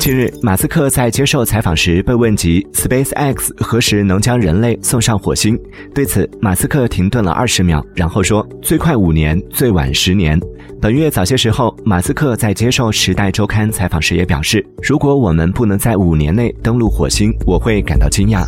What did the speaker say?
近日马斯克在接受采访时被问及 space x 何时能将人类送上火星。对此马斯克停顿了二十秒然后说最快五年最晚十年。本月早些时候马斯克在接受时代周刊采访时也表示如果我们不能在五年内登陆火星我会感到惊讶。